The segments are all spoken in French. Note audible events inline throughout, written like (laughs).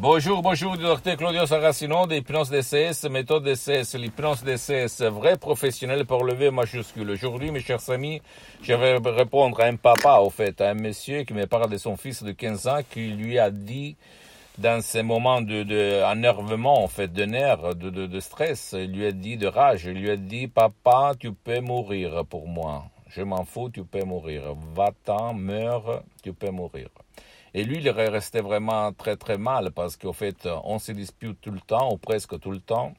Bonjour, bonjour, docteur Claudio Saracino d'hypnose DCS, méthode DCS, l'hypnose DCS, vrai professionnel pour lever majuscule. Aujourd'hui, mes chers amis, je vais répondre à un papa, au fait, à un monsieur qui me parle de son fils de 15 ans qui lui a dit, dans ces moments de, de en fait, de nerfs, de, de, de stress, il lui a dit, de rage, il lui a dit, papa, tu peux mourir pour moi. Je m'en fous, tu peux mourir. Va-t'en, meurs, tu peux mourir. Et lui, il restait vraiment très très mal parce qu'au fait, on se dispute tout le temps, ou presque tout le temps.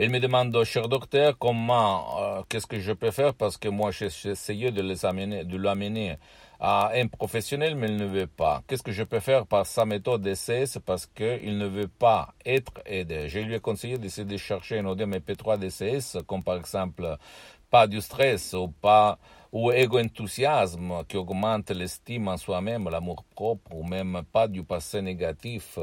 Il me demande, cher docteur, comment, euh, qu'est-ce que je peux faire? Parce que moi, j'ai essayé de de l'amener à un professionnel, mais il ne veut pas. Qu'est-ce que je peux faire par sa méthode DCS parce qu'il ne veut pas être aidé. Je lui ai conseillé d'essayer de chercher un ODM MP3 DCS, comme par exemple pas du stress ou pas ou égo-enthousiasme qui augmente l'estime en soi-même, l'amour propre, ou même pas du passé négatif,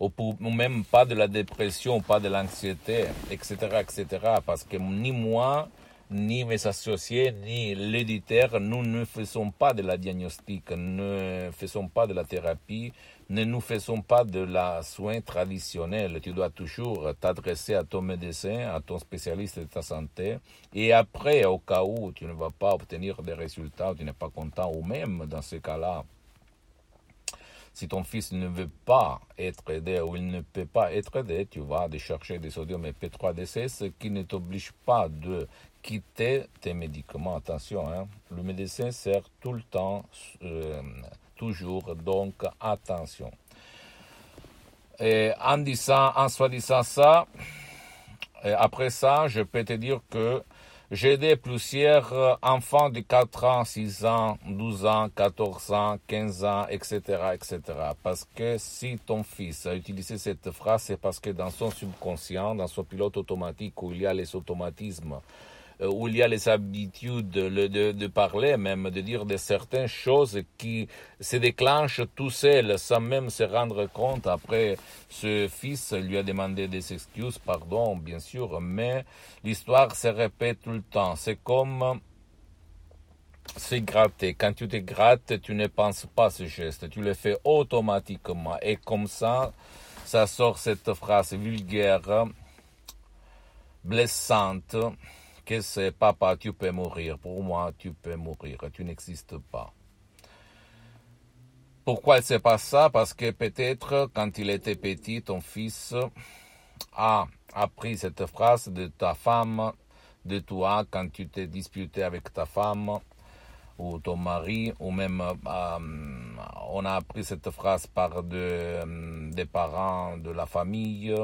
ou, même pas de la dépression, pas de l'anxiété, etc., etc. Parce que ni moi, ni mes associés, ni l'éditeur, nous ne faisons pas de la diagnostic, ne faisons pas de la thérapie, ne nous faisons pas de la soin traditionnel. Tu dois toujours t'adresser à ton médecin, à ton spécialiste de ta santé. Et après, au cas où tu ne vas pas obtenir des résultats, tu n'es pas content, ou même dans ce cas-là, si ton fils ne veut pas être aidé ou il ne peut pas être aidé, tu vas chercher des sodium et P3DC, ce qui ne t'oblige pas de quitter tes médicaments. Attention, hein, le médecin sert tout le temps euh, toujours, donc attention. Et en disant, en soi disant ça, après ça, je peux te dire que j'ai aidé plusieurs enfants de 4 ans, 6 ans, 12 ans, 14 ans, 15 ans, etc., etc. Parce que si ton fils a utilisé cette phrase, c'est parce que dans son subconscient, dans son pilote automatique où il y a les automatismes, où il y a les habitudes de, parler, même de dire de certaines choses qui se déclenchent tout seul sans même se rendre compte. Après, ce fils lui a demandé des excuses, pardon, bien sûr, mais l'histoire se répète tout le temps. C'est comme se gratter. Quand tu te grattes, tu ne penses pas ce geste, tu le fais automatiquement. Et comme ça, ça sort cette phrase vulgaire, blessante que c'est papa, tu peux mourir? Pour moi, tu peux mourir. Tu n'existes pas. Pourquoi c'est pas ça? Parce que peut-être quand il était petit, ton fils a appris cette phrase de ta femme, de toi, quand tu t'es disputé avec ta femme ou ton mari, ou même euh, on a appris cette phrase par de, des parents, de la famille,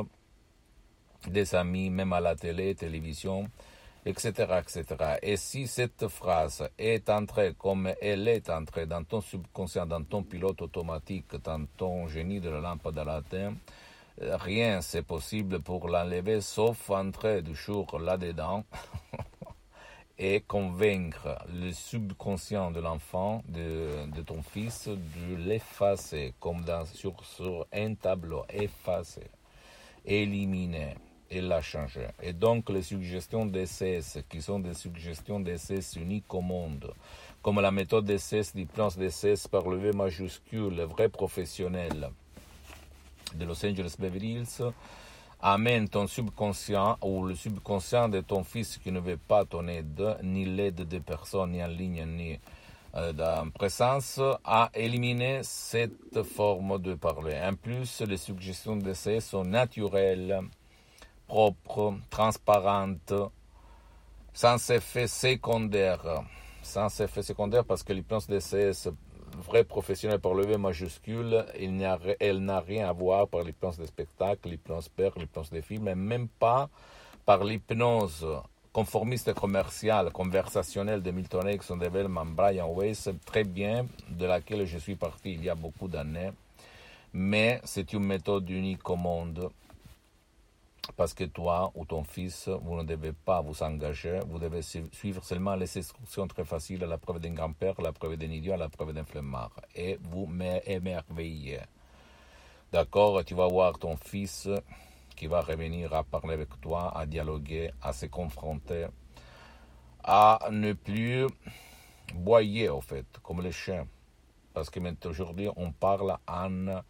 des amis, même à la télé, télévision etc., etc. Et si cette phrase est entrée comme elle est entrée dans ton subconscient, dans ton pilote automatique, dans ton génie de la lampe de latin, rien c'est possible pour l'enlever sauf entrer du jour là-dedans (laughs) et convaincre le subconscient de l'enfant, de, de, ton fils, de l'effacer comme sur, sur un tableau, effacer, éliminer et l'a changé. Et donc les suggestions d'essais, qui sont des suggestions d'essais uniques au monde, comme la méthode d'essais d'hypnose d'essais par le V majuscule, le vrai professionnel de Los Angeles Beverly Hills, amène ton subconscient ou le subconscient de ton fils qui ne veut pas ton aide, ni l'aide de personnes, ni en ligne, ni euh, en présence, à éliminer cette forme de parler. En plus, les suggestions d'essais sont naturelles propre, transparente, sans effet secondaire. Sans effet secondaire parce que l'hypnose DCS vrai professionnel par le V majuscule, elle n'a rien à voir par l'hypnose des spectacles, l'hypnose père, l'hypnose des films, et même pas par l'hypnose conformiste commerciale, conversationnelle de Milton Erickson, de Bellman, Brian Weiss, très bien, de laquelle je suis parti il y a beaucoup d'années. Mais c'est une méthode unique au monde parce que toi ou ton fils, vous ne devez pas vous engager, vous devez suivre seulement les instructions très faciles la preuve d'un grand-père, la preuve d'un idiot, la preuve d'un flemmard, et vous m'émerveillez. D'accord Tu vas voir ton fils qui va revenir à parler avec toi, à dialoguer, à se confronter, à ne plus boyer, au fait, comme les chiens. Parce que maintenant, aujourd'hui, on parle en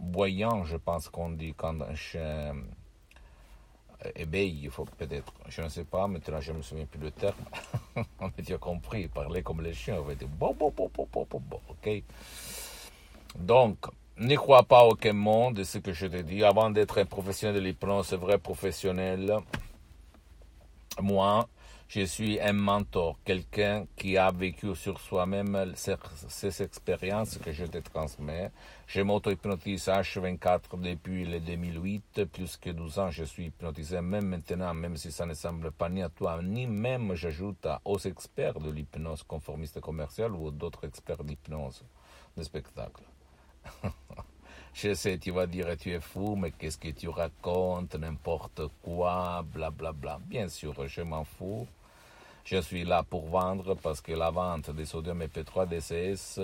voyant, je pense qu'on dit quand un chien éveille, il faut peut-être, je ne sais pas, maintenant je ne me souviens plus le terme, mais tu as compris, parler comme les chiens, on va dire bon, bon, bon, bon, bon, ok? Donc, ne crois pas aucun monde de ce que je te dis. Avant d'être un professionnel de l'hypnose, vrai professionnel, moi, je suis un mentor, quelqu'un qui a vécu sur soi-même ces, expériences que je te transmets. Je m'auto-hypnotise H24 depuis le 2008, plus que 12 ans, je suis hypnotisé, même maintenant, même si ça ne semble pas ni à toi, ni même j'ajoute aux experts de l'hypnose conformiste commerciale ou d'autres experts d'hypnose de spectacle. (laughs) Je sais, tu vas dire, tu es fou, mais qu'est-ce que tu racontes, n'importe quoi, blablabla. Bla, bla. Bien sûr, je m'en fous. Je suis là pour vendre parce que la vente des sodium EP3 DCS,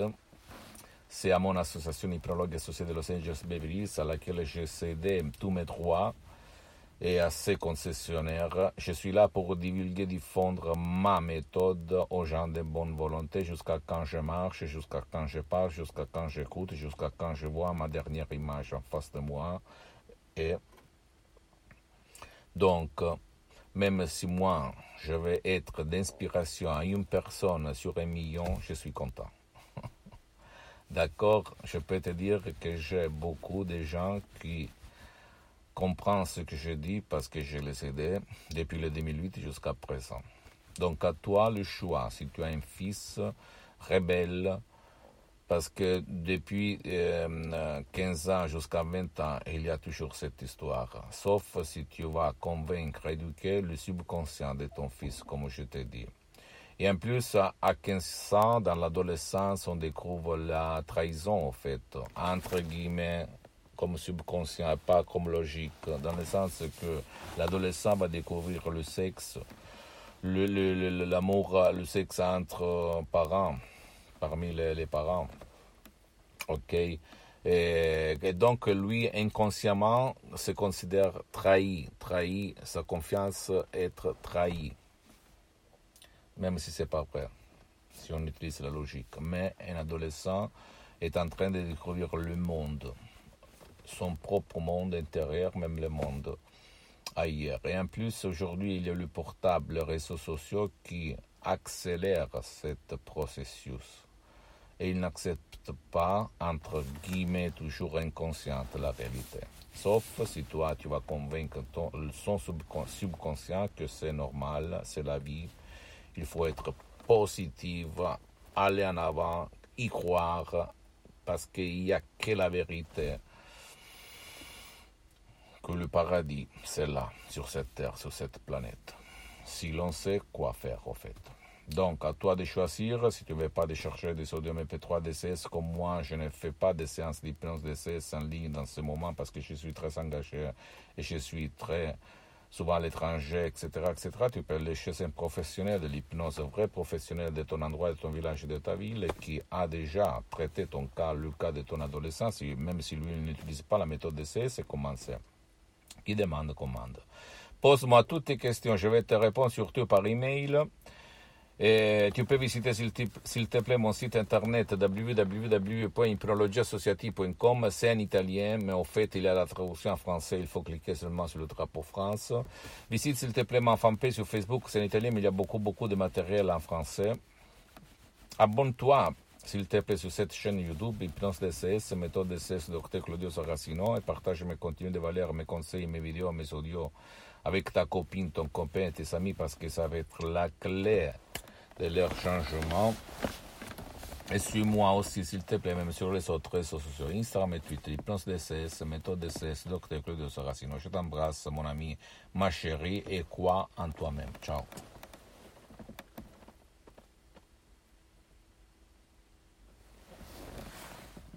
c'est à mon association hypnologue associée de Los Angeles Beverly à laquelle j'ai cédé tous mes droits et à ces concessionnaires. Je suis là pour divulguer, diffondre ma méthode aux gens de bonne volonté jusqu'à quand je marche, jusqu'à quand je parle, jusqu'à quand j'écoute, jusqu'à quand je vois ma dernière image en face de moi. Et donc, même si moi, je vais être d'inspiration à une personne sur un million, je suis content. (laughs) D'accord Je peux te dire que j'ai beaucoup de gens qui comprends ce que je dis parce que je les aidé depuis le 2008 jusqu'à présent. Donc à toi le choix, si tu as un fils rebelle, parce que depuis 15 euh, ans jusqu'à 20 ans, il y a toujours cette histoire. Sauf si tu vas convaincre, éduquer le subconscient de ton fils, comme je t'ai dit. Et en plus, à 15 ans, dans l'adolescence, on découvre la trahison, en fait, entre guillemets, comme subconscient et pas comme logique, dans le sens que l'adolescent va découvrir le sexe, l'amour, le, sexe entre parents, parmi les, parents. Ok. Et, donc lui, inconsciemment, se considère trahi, trahi, sa confiance être trahi, même si c'est pas vrai, si on utilise la logique. Mais un adolescent est en train de découvrir le monde son propre monde intérieur, même le monde ailleurs. Et en plus, aujourd'hui, il y a le portable, les réseaux sociaux qui accélèrent ce processus. Et il n'accepte pas, entre guillemets, toujours inconsciente la réalité. Sauf si toi, tu vas convaincre ton, son subconscient que c'est normal, c'est la vie. Il faut être positif, aller en avant, y croire, parce qu'il n'y a que la vérité que le paradis, c'est là, sur cette terre, sur cette planète. Si l'on sait quoi faire, au fait. Donc, à toi de choisir, si tu ne veux pas de chercher des sodium MP3 DCS comme moi, je ne fais pas de séances d'hypnose DCS en ligne dans ce moment parce que je suis très engagé et je suis très souvent à l'étranger, etc., etc. Tu peux aller chez un professionnel de l'hypnose, un vrai professionnel de ton endroit, de ton village, de ta ville, qui a déjà traité ton cas, le cas de ton adolescence, même si lui n'utilise pas la méthode DCS, c'est commencer qui demande commande. Pose-moi toutes tes questions, je vais te répondre surtout par email. Et tu peux visiter s'il te, plaît mon site internet www.hypnologieassociative.com. C'est en italien, mais au fait il y a la traduction en français, il faut cliquer seulement sur le drapeau France. Visite s'il te plaît ma fanpage sur Facebook, c'est en italien, mais il y a beaucoup beaucoup de matériel en français. Abonne-toi s'il te plaît, sur cette chaîne YouTube, Hypnose DCS, méthode DCS, Dr Claudio Saracino, et partage mes contenus de valeur, mes conseils, mes vidéos, mes audios avec ta copine, ton copain, tes amis, parce que ça va être la clé de leur changement. Et suis-moi aussi, s'il te plaît, même sur les autres réseaux sociaux, Instagram et Twitter, Hypnose DCS, méthode DCS, Dr Claudio Saracino. Je t'embrasse, mon ami, ma chérie, et quoi en toi-même. Ciao.